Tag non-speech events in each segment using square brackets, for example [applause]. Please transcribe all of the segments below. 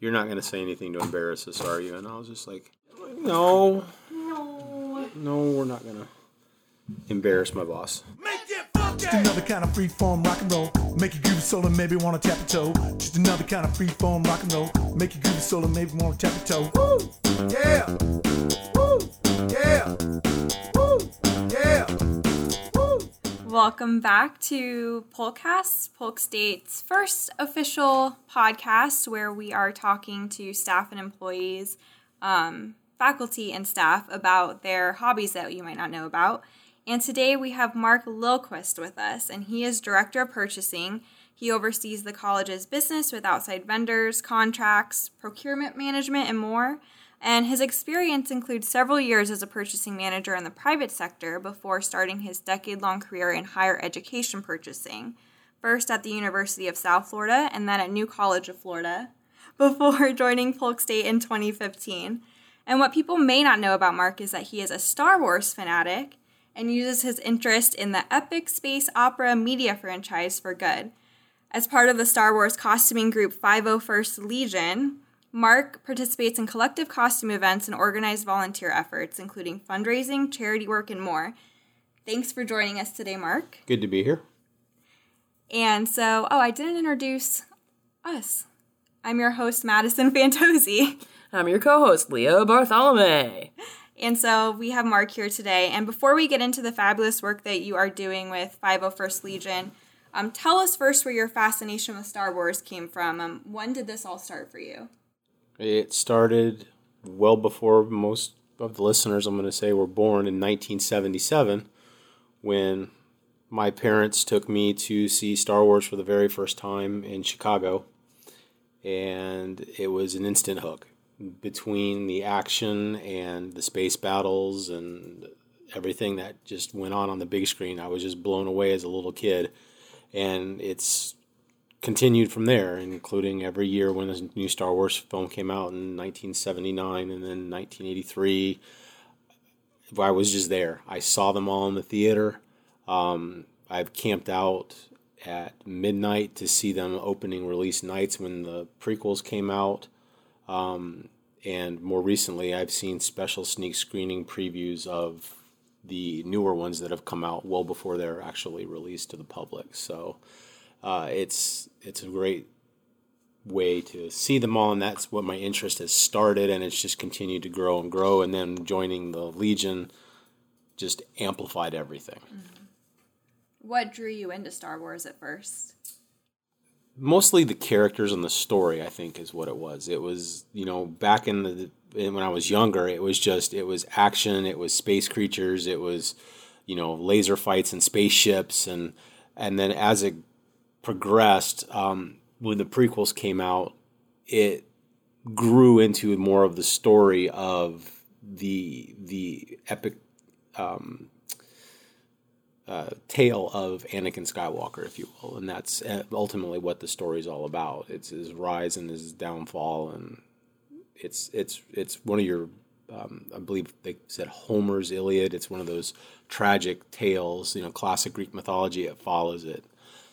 you're not going to say anything to embarrass us, are you? And I was just like, no, No. no, we're not going to embarrass my boss. Just another kind of free form rock and roll. Make you groovy soul and maybe wanna tap your toe. Just another kind of free form rock and roll. Make you groovy soul and maybe wanna tap your toe. Woo! Yeah! Woo! Yeah! Welcome back to Polkcast, Polk State's first official podcast where we are talking to staff and employees, um, faculty and staff about their hobbies that you might not know about. And today we have Mark Lilquist with us, and he is Director of Purchasing. He oversees the college's business with outside vendors, contracts, procurement management, and more. And his experience includes several years as a purchasing manager in the private sector before starting his decade long career in higher education purchasing. First at the University of South Florida and then at New College of Florida [laughs] before [laughs] joining Polk State in 2015. And what people may not know about Mark is that he is a Star Wars fanatic and uses his interest in the epic space opera media franchise for good. As part of the Star Wars costuming group 501st Legion, Mark participates in collective costume events and organized volunteer efforts, including fundraising, charity work, and more. Thanks for joining us today, Mark. Good to be here. And so, oh, I didn't introduce us. I'm your host, Madison [laughs] Fantozzi. I'm your co-host, Leo Bartholomew. And so we have Mark here today. And before we get into the fabulous work that you are doing with 501st Legion, um, tell us first where your fascination with Star Wars came from. Um, when did this all start for you? It started well before most of the listeners, I'm going to say, were born in 1977 when my parents took me to see Star Wars for the very first time in Chicago. And it was an instant hook between the action and the space battles and everything that just went on on the big screen. I was just blown away as a little kid. And it's continued from there, including every year when a new Star Wars film came out in 1979 and then 1983. I was just there. I saw them all in the theater. Um, I've camped out at midnight to see them opening release nights when the prequels came out. Um, and more recently, I've seen special sneak screening previews of the newer ones that have come out well before they're actually released to the public. So uh, it's it's a great way to see them all, and that's what my interest has started, and it's just continued to grow and grow. And then joining the Legion just amplified everything. What drew you into Star Wars at first? mostly the characters and the story i think is what it was it was you know back in the when i was younger it was just it was action it was space creatures it was you know laser fights and spaceships and and then as it progressed um, when the prequels came out it grew into more of the story of the the epic um, uh, tale of Anakin Skywalker, if you will, and that's uh, ultimately what the story is all about. It's his rise and his downfall, and it's it's it's one of your, um, I believe they said Homer's Iliad. It's one of those tragic tales, you know, classic Greek mythology. It follows it,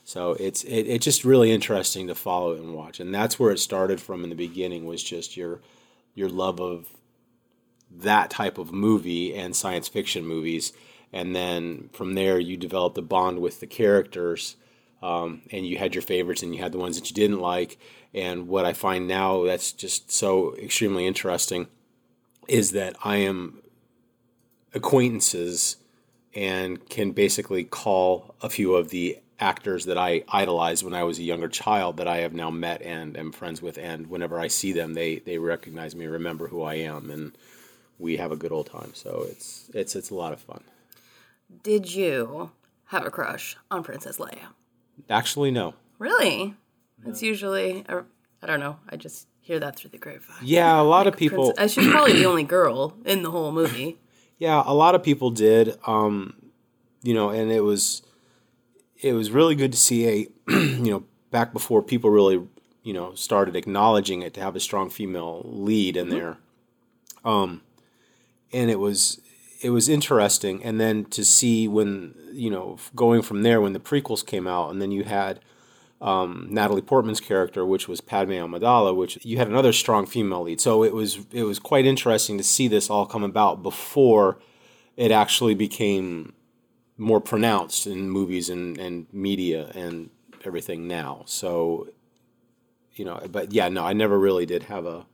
so it's it, it's just really interesting to follow and watch, and that's where it started from in the beginning. Was just your your love of that type of movie and science fiction movies and then from there you developed a bond with the characters um, and you had your favorites and you had the ones that you didn't like and what i find now that's just so extremely interesting is that i am acquaintances and can basically call a few of the actors that i idolized when i was a younger child that i have now met and am friends with and whenever i see them they they recognize me remember who i am and we have a good old time so it's it's it's a lot of fun Did you have a crush on Princess Leia? Actually, no. Really? It's usually, or, I don't know. I just hear that through the grapevine. Yeah, a lot of people. Princess, she's probably the only girl in the whole movie. [clears throat] Yeah, a lot of people did. Um, you know, and it was it was really good to see a [clears throat] you know back before people really you know started acknowledging it to have a strong female lead in there. Um, and it was it was interesting, and then to see when you know going from there when the prequels came out, and then you had um, Natalie Portman's character, which was Padme Amidala, which you had another strong female lead. So it was it was quite interesting to see this all come about before it actually became more pronounced in movies and, and media and everything now. So you know, but yeah, no, I never really did have a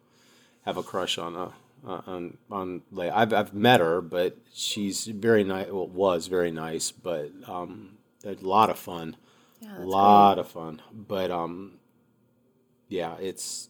have a crush on a uh, on on Leia. I've I've met her, but she's very nice. Well, was very nice, but um, a lot of fun, Yeah, a lot of fun. But um, yeah, it's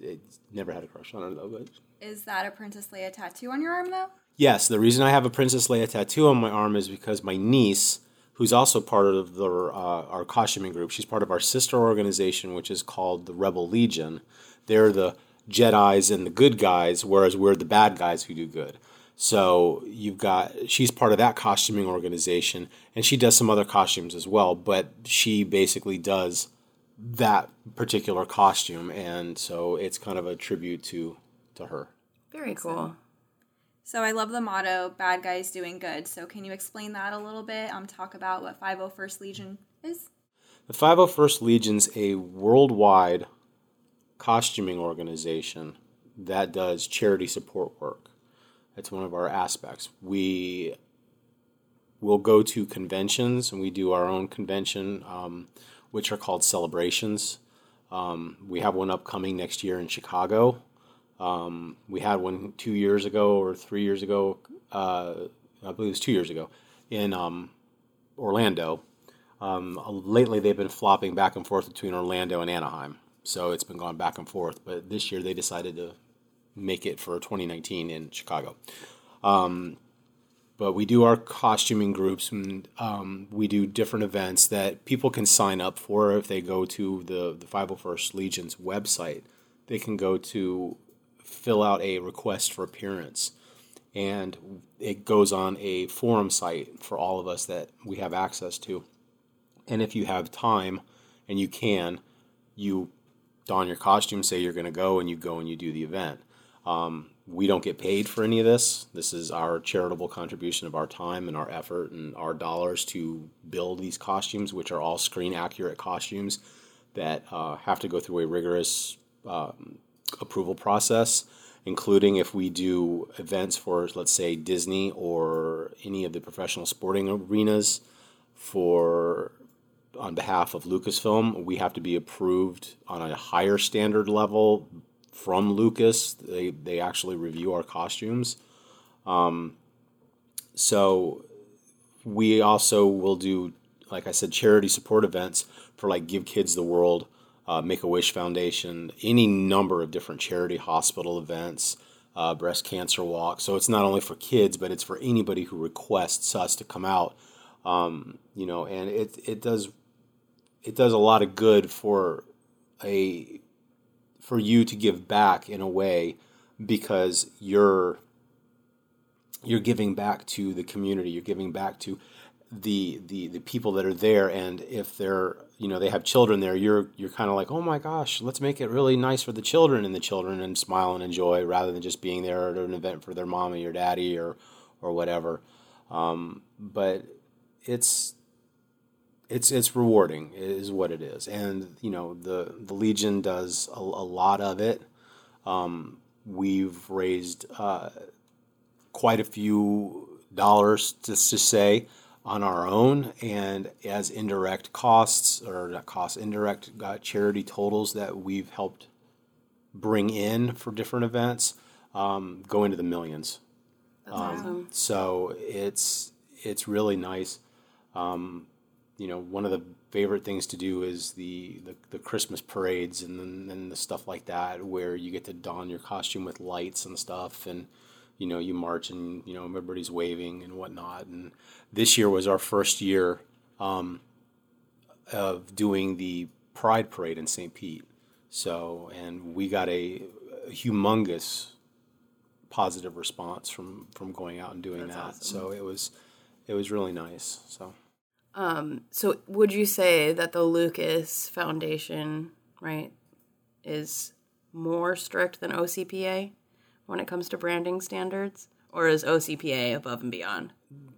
it's never had a crush on her though. But Is that a Princess Leia tattoo on your arm though? Yes, the reason I have a Princess Leia tattoo on my arm is because my niece, who's also part of the uh, our costuming group, she's part of our sister organization, which is called the Rebel Legion. They're the Jedi's and the good guys, whereas we're the bad guys who do good. So you've got she's part of that costuming organization, and she does some other costumes as well. But she basically does that particular costume, and so it's kind of a tribute to to her. Very cool. So I love the motto "Bad guys doing good." So can you explain that a little bit? Um, talk about what 501st Legion is. The 501st Legion's a worldwide costuming organization that does charity support work. That's one of our aspects. We will go to conventions and we do our own convention, um, which are called celebrations. Um, we have one upcoming next year in Chicago. Um, we had one two years ago or three years ago. Uh, I believe it was two years ago in um, Orlando. Um, lately, they've been flopping back and forth between Orlando and Anaheim, so it's been going back and forth. But this year, they decided to make it for 2019 in Chicago. Um, but we do our costuming groups, and um, we do different events that people can sign up for if they go to the the 501st Legion's website. They can go to fill out a request for appearance and it goes on a forum site for all of us that we have access to. And if you have time and you can, you don your costume, say you're going to go, and you go and you do the event. Um, we don't get paid for any of this. This is our charitable contribution of our time and our effort and our dollars to build these costumes, which are all screen accurate costumes that uh, have to go through a rigorous um, approval process, including if we do events for, let's say, Disney or any of the professional sporting arenas for on behalf of Lucasfilm, we have to be approved on a higher standard level from Lucas. They they actually review our costumes. Um, so we also will do, like I said, charity support events for like Give Kids the World, uh, Make a Wish Foundation, any number of different charity hospital events, uh, breast cancer walk. So it's not only for kids, but it's for anybody who requests us to come out. Um, you know, and it it does it does a lot of good for a for you to give back in a way because you're you're giving back to the community you're giving back to the the the people that are there and if they're you know they have children there you're you're kind of like oh my gosh let's make it really nice for the children and the children and smile and enjoy rather than just being there at an event for their mommy or daddy or or whatever. Um, but it's it's it's rewarding is what it is. And you know the the legion does a, a lot of it. Um, we've raised uh, quite a few dollars just to say on our own and as indirect costs or not costs indirect uh, charity totals that we've helped bring in for different events um, go into the millions That's awesome. so it's it's really nice. Um, you know, one of the favorite things to do is the, the, the Christmas parades and then and the stuff like that, where you get to don your costume with lights and stuff, and you know you march and you know everybody's waving and whatnot. And this year was our first year um, of doing the Pride Parade in St. Pete. So, and we got a, a humongous positive response from from going out and doing That's that. awesome. So it was it was really nice. So Um, so would you say that the Lucas Foundation, right, is more strict than OCPA when it comes to branding standards? or is OCPA above and beyond?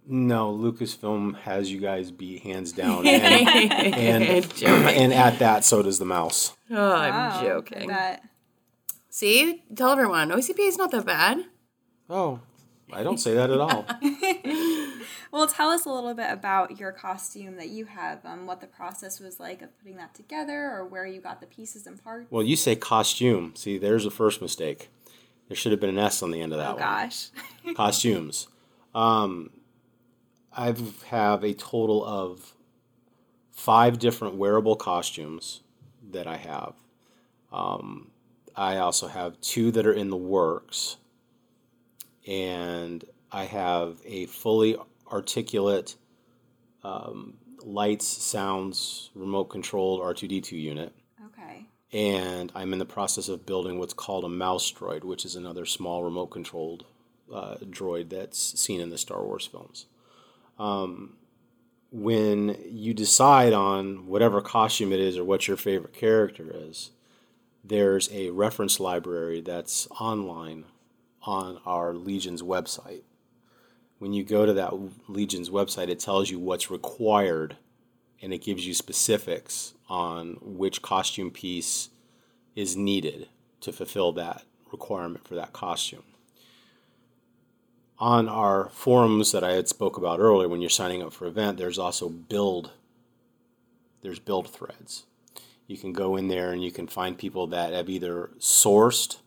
No, Lucasfilm has you guys beat hands [laughs] down, and and, and at that, so does the mouse. Oh, I'm Wow, joking. That See, tell everyone OCPA is not that bad. Oh, I don't say that at all. [laughs] [laughs] Well, tell us a little bit about your costume that you have, um, what the process was like of putting that together, or where you got the pieces and parts. Well, you say costume. See, there's the first mistake. There should have been an S on the end of that oh one. gosh. [laughs] Costumes. Um, I have a total of five different wearable costumes that I have. Um, I also have two that are in the works, and I have a fully articulate um, lights, sounds, remote controlled R2D2 unit. okay. And I'm in the process of building what's called a mouse droid, which is another small remote controlled uh, droid that's seen in the Star Wars films. Um, when you decide on whatever costume it is or what your favorite character is, there's a reference library that's online on our Legion's website. When you go to that Legion's website, it tells you what's required and it gives you specifics on which costume piece is needed to fulfill that requirement for that costume. On our forums that I had spoke about earlier, when you're signing up for event, there's also build. There's build threads. You can go in there and you can find people that have either sourced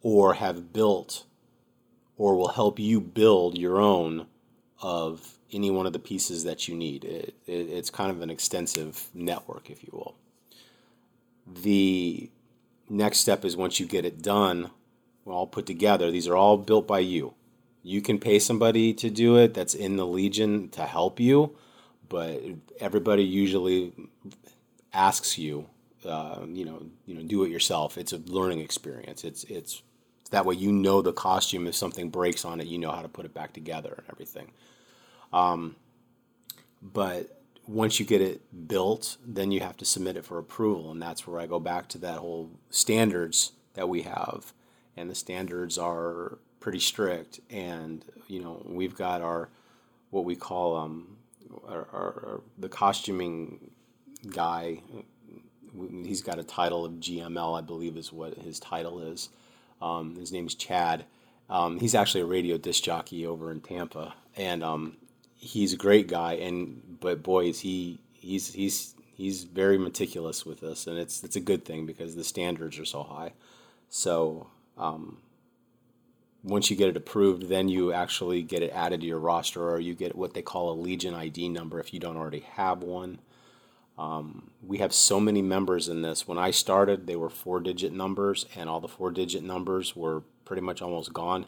or have built or will help you build your own of any one of the pieces that you need. It, it, it's kind of an extensive network, if you will. The next step is once you get it done, all put together, these are all built by you. You can pay somebody to do it that's in the Legion to help you, but everybody usually asks you, uh, you know, you know, do it yourself. It's a learning experience. It's it's that way you know the costume. If something breaks on it, you know how to put it back together and everything. Um, but once you get it built, then you have to submit it for approval, and that's where I go back to that whole standards that we have, and the standards are pretty strict. And you know, we've got our what we call um, our, our, our the costuming guy. He's got a title of GML, I believe, is what his title is. Um, his name's Chad. Um, he's actually a radio disc jockey over in Tampa, and um, he's a great guy. And but boy, is he he's he's he's very meticulous with this, and it's it's a good thing because the standards are so high. So um, once you get it approved, then you actually get it added to your roster, or you get what they call a Legion ID number if you don't already have one. Um, we have so many members in this. When I started, they were four digit numbers, and all the four digit numbers were pretty much almost gone.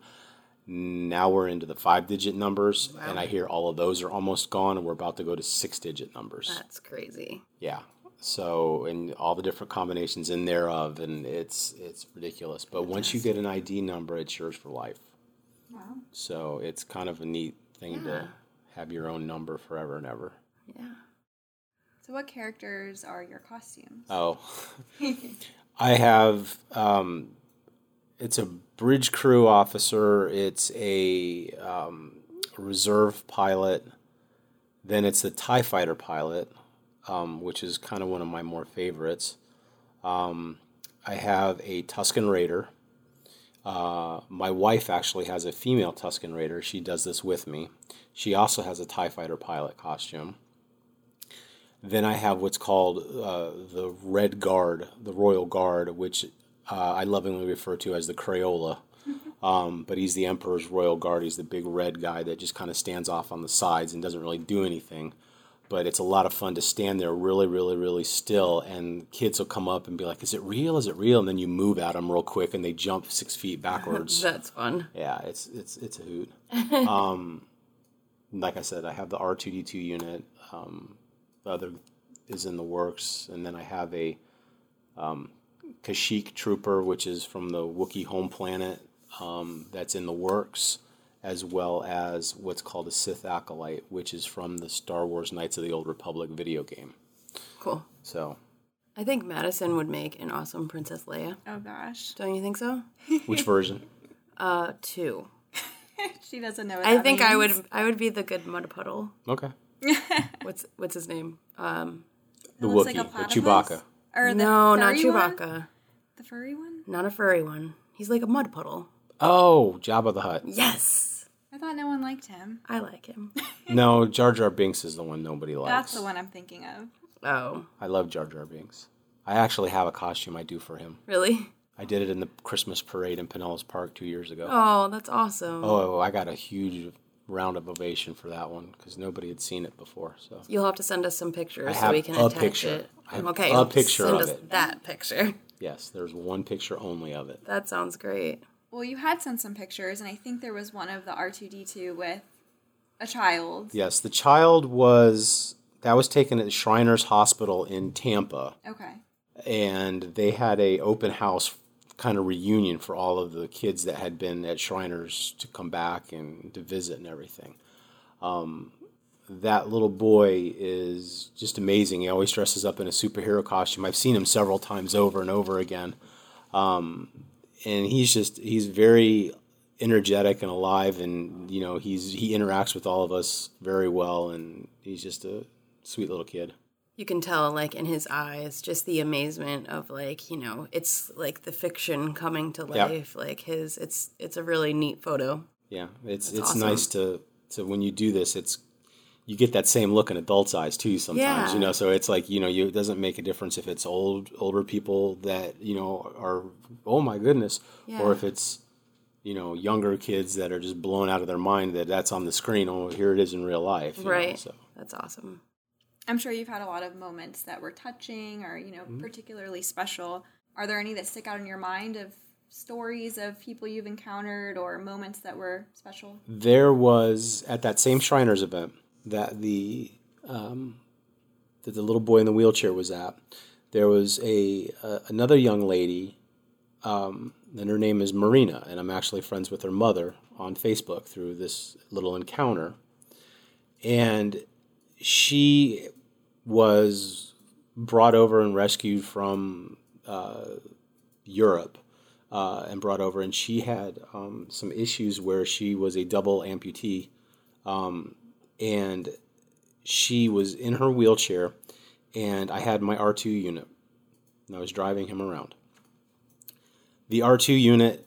Now we're into the five digit numbers, and I hear all of those are almost gone, and we're about to go to six digit numbers. That's crazy. Yeah. So and all the different combinations in thereof, and it's it's ridiculous. But once you get an ID number, it's yours for life. Wow. So it's kind of a neat thing Yeah. to have your own number forever and ever. Yeah. So, what characters are your costumes? Oh, [laughs] I have. Um, it's a bridge crew officer. It's a um, reserve pilot. Then it's the Tie Fighter pilot, um, which is kind of one of my more favorites. Um, I have a Tusken Raider. Uh, my wife actually has a female Tusken Raider. She does this with me. She also has a Tie Fighter pilot costume. Then I have what's called uh, the Red Guard, the Royal Guard, which uh, I lovingly refer to as the Crayola. [laughs] Um, but he's the Emperor's Royal Guard. He's the big red guy that just kind of stands off on the sides and doesn't really do anything. But it's a lot of fun to stand there really, really, really still, and kids will come up and be like, "Is it real? Is it real?" And then you move at them real quick, and they jump six feet [laughs] backwards. That's fun. Yeah, it's it's it's a hoot. [laughs] um, like I said, I have the R two D two unit. Um, the other is in the works, and then I have a um, Kashyyyk trooper, which is from the Wookiee home planet. Um, that's in the works, as well as what's called a Sith acolyte, which is from the Star Wars Knights of the Old Republic video game. Cool. So, I think Madison would make an awesome Princess Leia. Oh gosh. Don't you think so? [laughs] which version? Uh, two. [laughs] She doesn't know. What I that think I would I would be the good mud puddle. Okay. What's what's his name? Um, The It Wookiee, like the platypus. Chewbacca. Or the no, not furry one? Chewbacca. The furry one? Not a furry one. He's like a mud puddle. Oh, Jabba the Hutt. Yes, I thought no one liked him. I like him. [laughs] No, Jar Jar Binks is the one nobody likes. That's the one I'm thinking of. Oh, I love Jar Jar Binks. I actually have a costume I do for him. really? I did it in the Christmas parade in Pinellas Park two years ago. Oh, that's awesome. Oh, I got a huge round of ovation for that one because nobody had seen it before. So You'll have to send us some pictures I so have we can a attach picture. it. I have okay, a you'll have to picture send of us it. that picture. [laughs] yes, there's one picture only of it. That sounds great. Well, you had sent some pictures, and I think there was one of the R2D2 with a child. Yes, the child was that was taken at Shriners Hospital in Tampa, Okay. and they had a open house kind of reunion for all of the kids that had been at Shriners to come back and to visit and everything. Um, that little boy is just amazing. He always dresses up in a superhero costume. I've seen him several times over and over again. Um, and he's just he's very energetic and alive and you know he's he interacts with all of us very well and he's just a sweet little kid. You can tell, like, in his eyes, just the amazement of, like, you know, it's like the fiction coming to Yeah. life. Like his, it's it's a really neat photo. Yeah, it's That's it's awesome. nice to to when you do this, it's you get that same look in adults' eyes too. Sometimes Yeah. you know, so it's like you know, you it doesn't make a difference if it's old older people that you know are oh my goodness, Yeah. or if it's you know younger kids that are just blown out of their mind that that's on the screen. Oh, here it is in real life. you know, Right. so That's awesome. I'm sure you've had a lot of moments that were touching or, you know, Mm-hmm. particularly special. Are there any that stick out in your mind of stories of people you've encountered or moments that were special? there was at that same Shriners event that the um, that the little boy in the wheelchair was at. There was a uh, another young lady, um, and her name is Marina, and I'm actually friends with her mother on Facebook through this little encounter. And she was brought over and rescued from uh, Europe uh, and brought over, and she had um, some issues where she was a double amputee, um, and she was in her wheelchair, and I had my R2 unit, and I was driving him around. The R2 unit,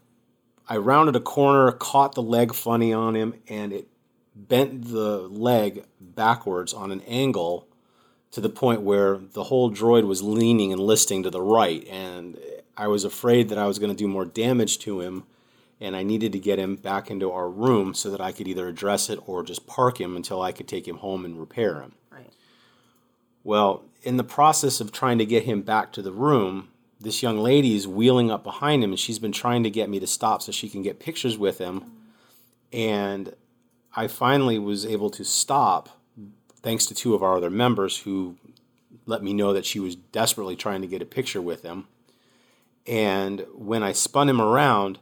I rounded a corner, caught the leg funny on him, and it bent the leg backwards on an angle to the point where the whole droid was leaning and listing to the right and i was afraid that i was going to do more damage to him and i needed to get him back into our room so that i could either address it or just park him until i could take him home and repair him Right. well in the process of trying to get him back to the room this young lady is wheeling up behind him and she's been trying to get me to stop so she can get pictures with him and i finally was able to stop thanks to two of our other members who let me know that she was desperately trying to get a picture with him. And when I spun him around,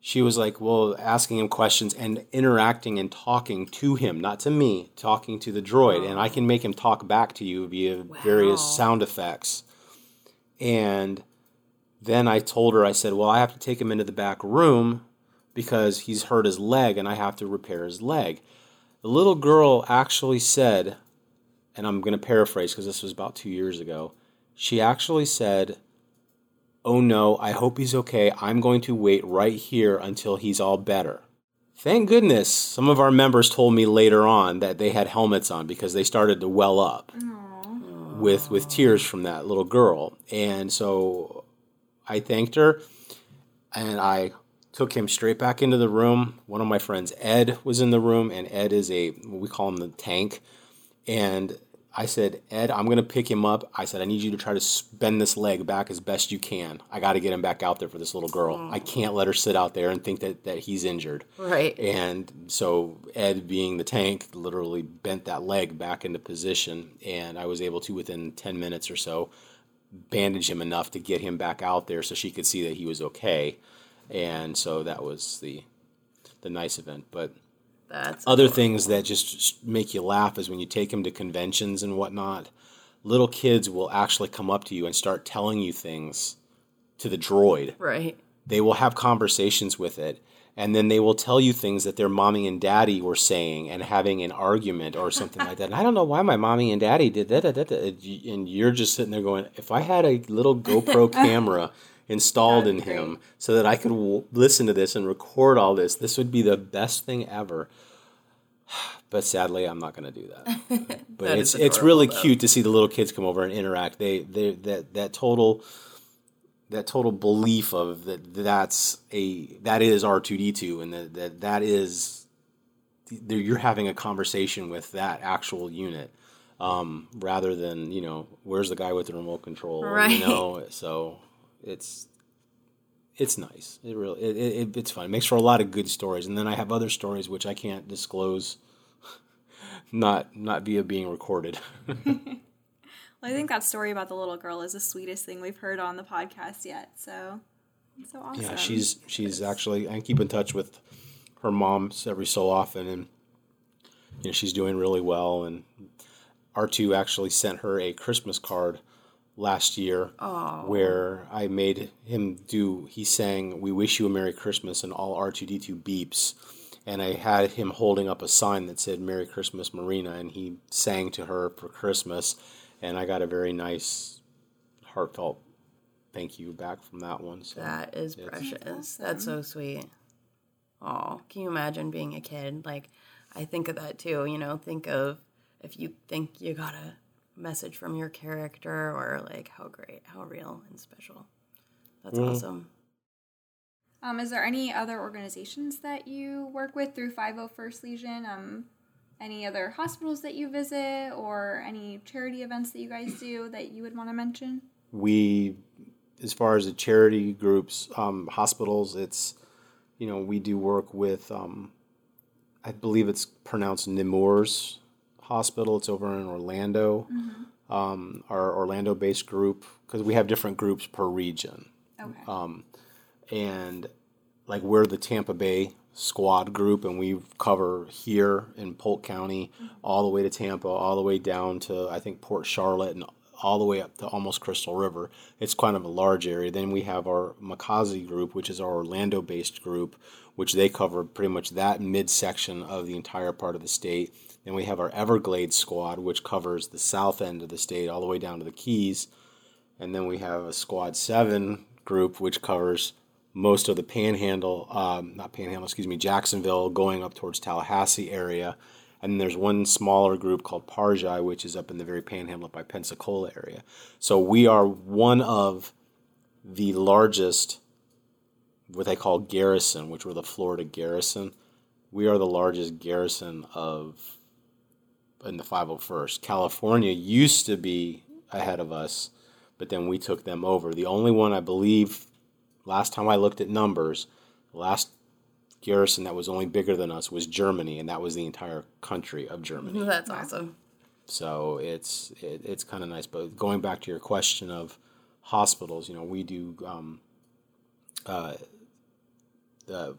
she was like, well, asking him questions and interacting and talking to him, not to me, talking to the droid. And I can make him talk back to you via various sound effects. And then I told her, I said, well, I have to take him into the back room because he's hurt his leg and I have to repair his leg. The little girl actually said, and I'm going to paraphrase because this was about two years ago, she actually said, Oh no, I hope he's okay. I'm going to wait right here until he's all better. Thank goodness some of our members told me later on that they had helmets on because they started to well up with with tears from that little girl. And so I thanked her and I took him straight back into the room. One of my friends, Ed, was in the room, and Ed is a we call him the tank. And I said, Ed, I'm gonna pick him up. I said, I need you to try to bend this leg back as best you can. I got to get him back out there for this little girl. Oh. I can't let her sit out there and think that that he's injured. Right. And so Ed, being the tank, literally bent that leg back into position, and I was able to, within 10 minutes or so, bandage him enough to get him back out there so she could see that he was okay. And so that was the the nice event. But That's other things that just make you laugh is when you take them to conventions and whatnot. Little kids will actually come up to you and start telling you things to the droid right. they will have conversations with it and then they will tell you things that their mommy and daddy were saying and having an argument or something like that. And I don't know why my mommy and daddy did that, and you're just sitting there going, if I had a little GoPro [laughs] camera installed in him so that I could w- listen to this and record all this, this would be the best thing ever. [sighs] But sadly, I'm not going to do that. [laughs] But That it's it's really though. cute to see the little kids come over and interact. They they that that total that total belief of that that's a that is R2D2 and that that, that is you're having a conversation with that actual unit um, rather than you know where's the guy with the remote control Right. you know so it's it's nice it really it, it, it's fun it makes for a lot of good stories and then I have other stories which I can't disclose [laughs] not not via being recorded [laughs] Well, I think that story about the little girl is the sweetest thing we've heard on the podcast yet. So, so awesome. Yeah, she's she's actually I keep in touch with her mom every so often, and you know she's doing really well. And R two actually sent her a Christmas card last year, where I made him do. He sang "We wish you a Merry Christmas" and all R two D two beeps. And I had him holding up a sign that said "Merry Christmas, Marina," and he sang to her for Christmas. And I got a very nice, heartfelt thank you back from that one. So That is precious. That's so sweet. Oh, can you imagine being a kid? Like, I think of that too. You know, think of if you think you got a message from your character, or like how great, how real and special. That's awesome. Um, is there any other organizations that you work with through 501st Legion? Um, any other hospitals that you visit or any charity events that you guys do that you would want to mention? we as far as the charity groups um, hospitals it's you know we do work with um, i believe it's pronounced nemours hospital it's over in orlando mm-hmm. um, our orlando based group because we have different groups per region Okay. Um, and like we're the Tampa Bay squad group, and we cover here in Polk County, mm-hmm. all the way to Tampa, all the way down to I think Port Charlotte, and all the way up to almost Crystal River. It's kind of a large area. Then we have our Makazi group, which is our Orlando-based group, which they cover pretty much that midsection of the entire part of the state. Then we have our Everglades squad, which covers the south end of the state all the way down to the Keys. And then we have a Squad 7 group, which covers most of the Panhandle, um, not Panhandle, excuse me, Jacksonville, going up towards Tallahassee area. And then there's one smaller group called Parjai, which is up in the very Panhandle by Pensacola area. So we are one of the largest, what they call garrison, which were the Florida garrison. We are the largest garrison of in the 501st. California used to be ahead of us, but then we took them over. The only one I believe, last time I looked at numbers, the last garrison that was only bigger than us was Germany, and that was the entire country of Germany. That's awesome. So it's it, it's kind of nice. But going back to your question of hospitals, you know, we do um, uh, the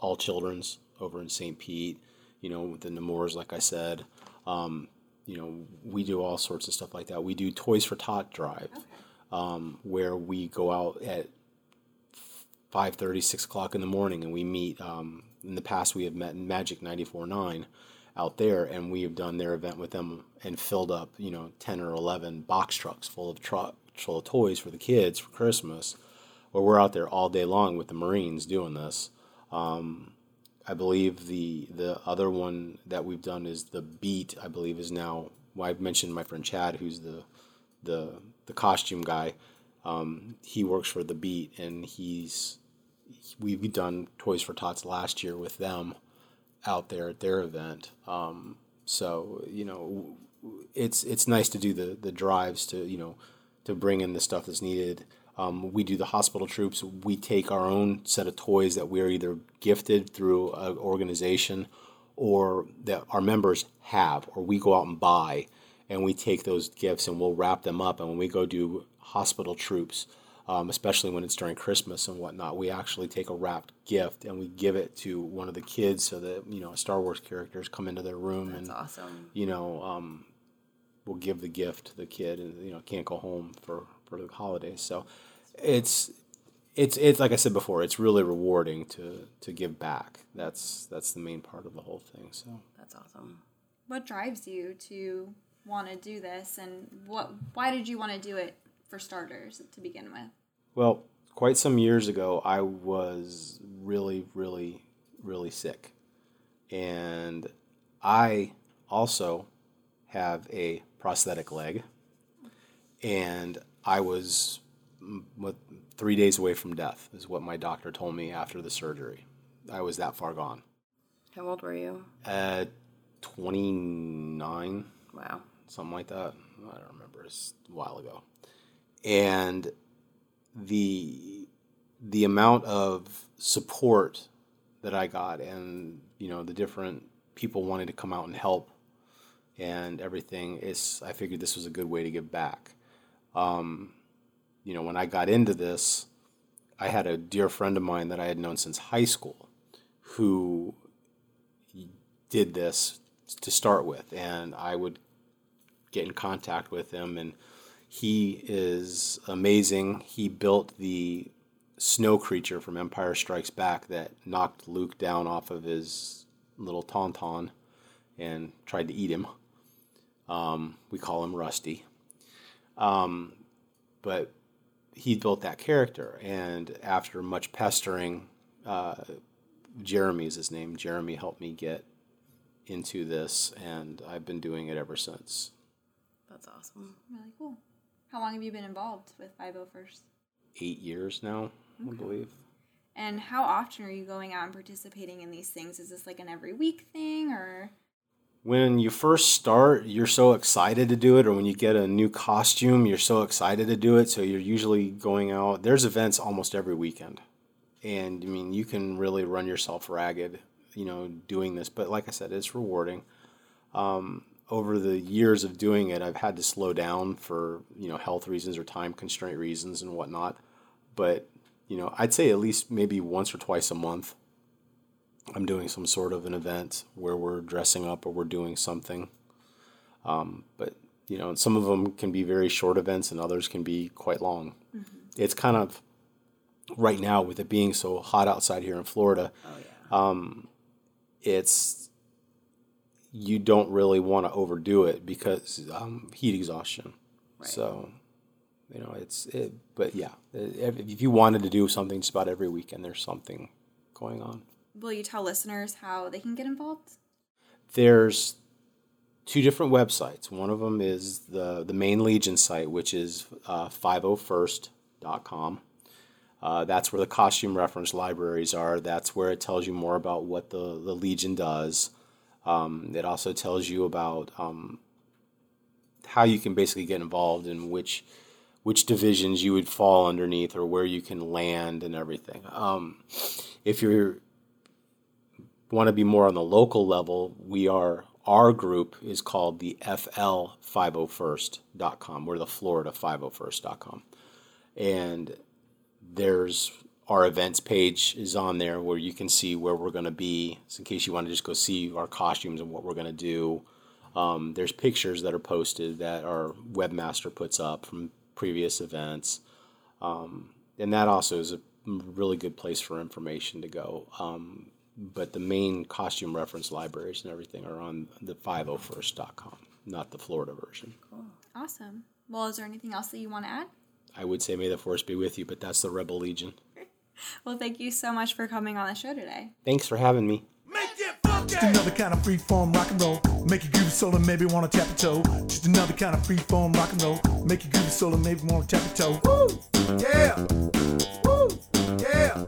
All Children's over in St. Pete. You know, with the Nemours, like I said. Um, you know, we do all sorts of stuff like that. We do Toys for Tot Drive, um, where we go out at 5.30, 6 o'clock in the morning, and we meet. Um, in the past, we have met in Magic 94.9 out there, and we have done their event with them and filled up, you know, 10 or 11 box trucks full of truck full of toys for the kids for Christmas. Where we're out there all day long with the Marines doing this. Um, I believe the the other one that we've done is the Beat. I believe is now. Well, I've mentioned my friend Chad, who's the the the costume guy. Um, he works for the Beat, and he's we've done Toys for Tots last year with them out there at their event. Um, so you know, it's it's nice to do the the drives to you know to bring in the stuff that's needed. Um, we do the hospital troops. We take our own set of toys that we're either gifted through an organization or that our members have, or we go out and buy, and we take those gifts and we'll wrap them up. And when we go do hospital troops, um, especially when it's during Christmas and whatnot, we actually take a wrapped gift and we give it to one of the kids so that you know Star Wars characters come into their room That's and awesome. you know um, we'll give the gift to the kid and you know can't go home for for the holidays. So it's it's it's like I said before, it's really rewarding to to give back. That's that's the main part of the whole thing. So That's awesome. What drives you to want to do this, and what? Why did you want to do it for starters to begin with? Well, quite some years ago, I was really, really, really sick. And I also have a prosthetic leg. And I was mm, what, three days away from death, is what my doctor told me after the surgery. I was that far gone. How old were you? At 29, Wow. something like that. I don't remember. It's a while ago. And the the amount of support that I got, and you know, the different people wanting to come out and help, and everything is. I figured this was a good way to give back. Um, you know, when I got into this, I had a dear friend of mine that I had known since high school, who did this to start with, and I would get in contact with him, and he is amazing. He built the snow creature from Empire Strikes Back that knocked Luke down off of his little tauntaun and tried to eat him. Um, we call him Rusty. Um, but he built that character, and after much pestering, uh, Jeremy is his name. Jeremy helped me get into this, and I've been doing it ever since. That's awesome. Really cool. How long have you been involved with 501st? Eight years now, I believe. And how often are you going out and participating in these things? Is this like an every week thing or? When you first start, you're so excited to do it, or when you get a new costume, you're so excited to do it. So you're usually going out. There's events almost every weekend, and I mean you can really run yourself ragged, you know, doing this. But like I said, it's rewarding. Um, over the years of doing it, I've had to slow down for you know health reasons or time constraint reasons and whatnot. But you know, I'd say at least maybe once or twice a month, I'm doing some sort of an event where we're dressing up or we're doing something. Um, but you know, some of them can be very short events, and others can be quite long. It's kind of right now with it being so hot outside here in Florida. Um, it's you don't really want to overdo it because um, heat exhaustion. So, you know, it's it. But yeah, if if you wanted to do something just about every weekend, there's something going on. Will you tell listeners how they can get involved? There's two different websites. One of them is the the main Legion site, which is uh, 501st.com. Uh, that's where the costume reference libraries are. That's where it tells you more about what the, the Legion does. Um, it also tells you about um, how you can basically get involved in which which divisions you would fall underneath or where you can land and everything. Um, if you're want to be more on the local level, we are our group is called the FL501st.com. We're the Florida 501st.com. And there's our events page is on there where you can see where we're going to be. So in case you want to just go see our costumes and what we're going to do. Um, there's pictures that are posted that our webmaster puts up from previous events. Um, and that also is a really good place for information to go. Um, but the main costume reference libraries and everything are on the 501st.com, not the Florida version. Cool. Awesome. Well, is there anything else that you want to add? I would say may the force be with you, but that's the Rebel Legion. [laughs] Well, thank you so much for coming on the show today. Thanks for having me. Make it funky. Just another kind of free form rock and roll. Make you groove soul and maybe wanna tap your toe. Just another kind of free form rock and roll. Make you groove soul and maybe wanna tap your toe. Woo! Yeah! Woo! Yeah!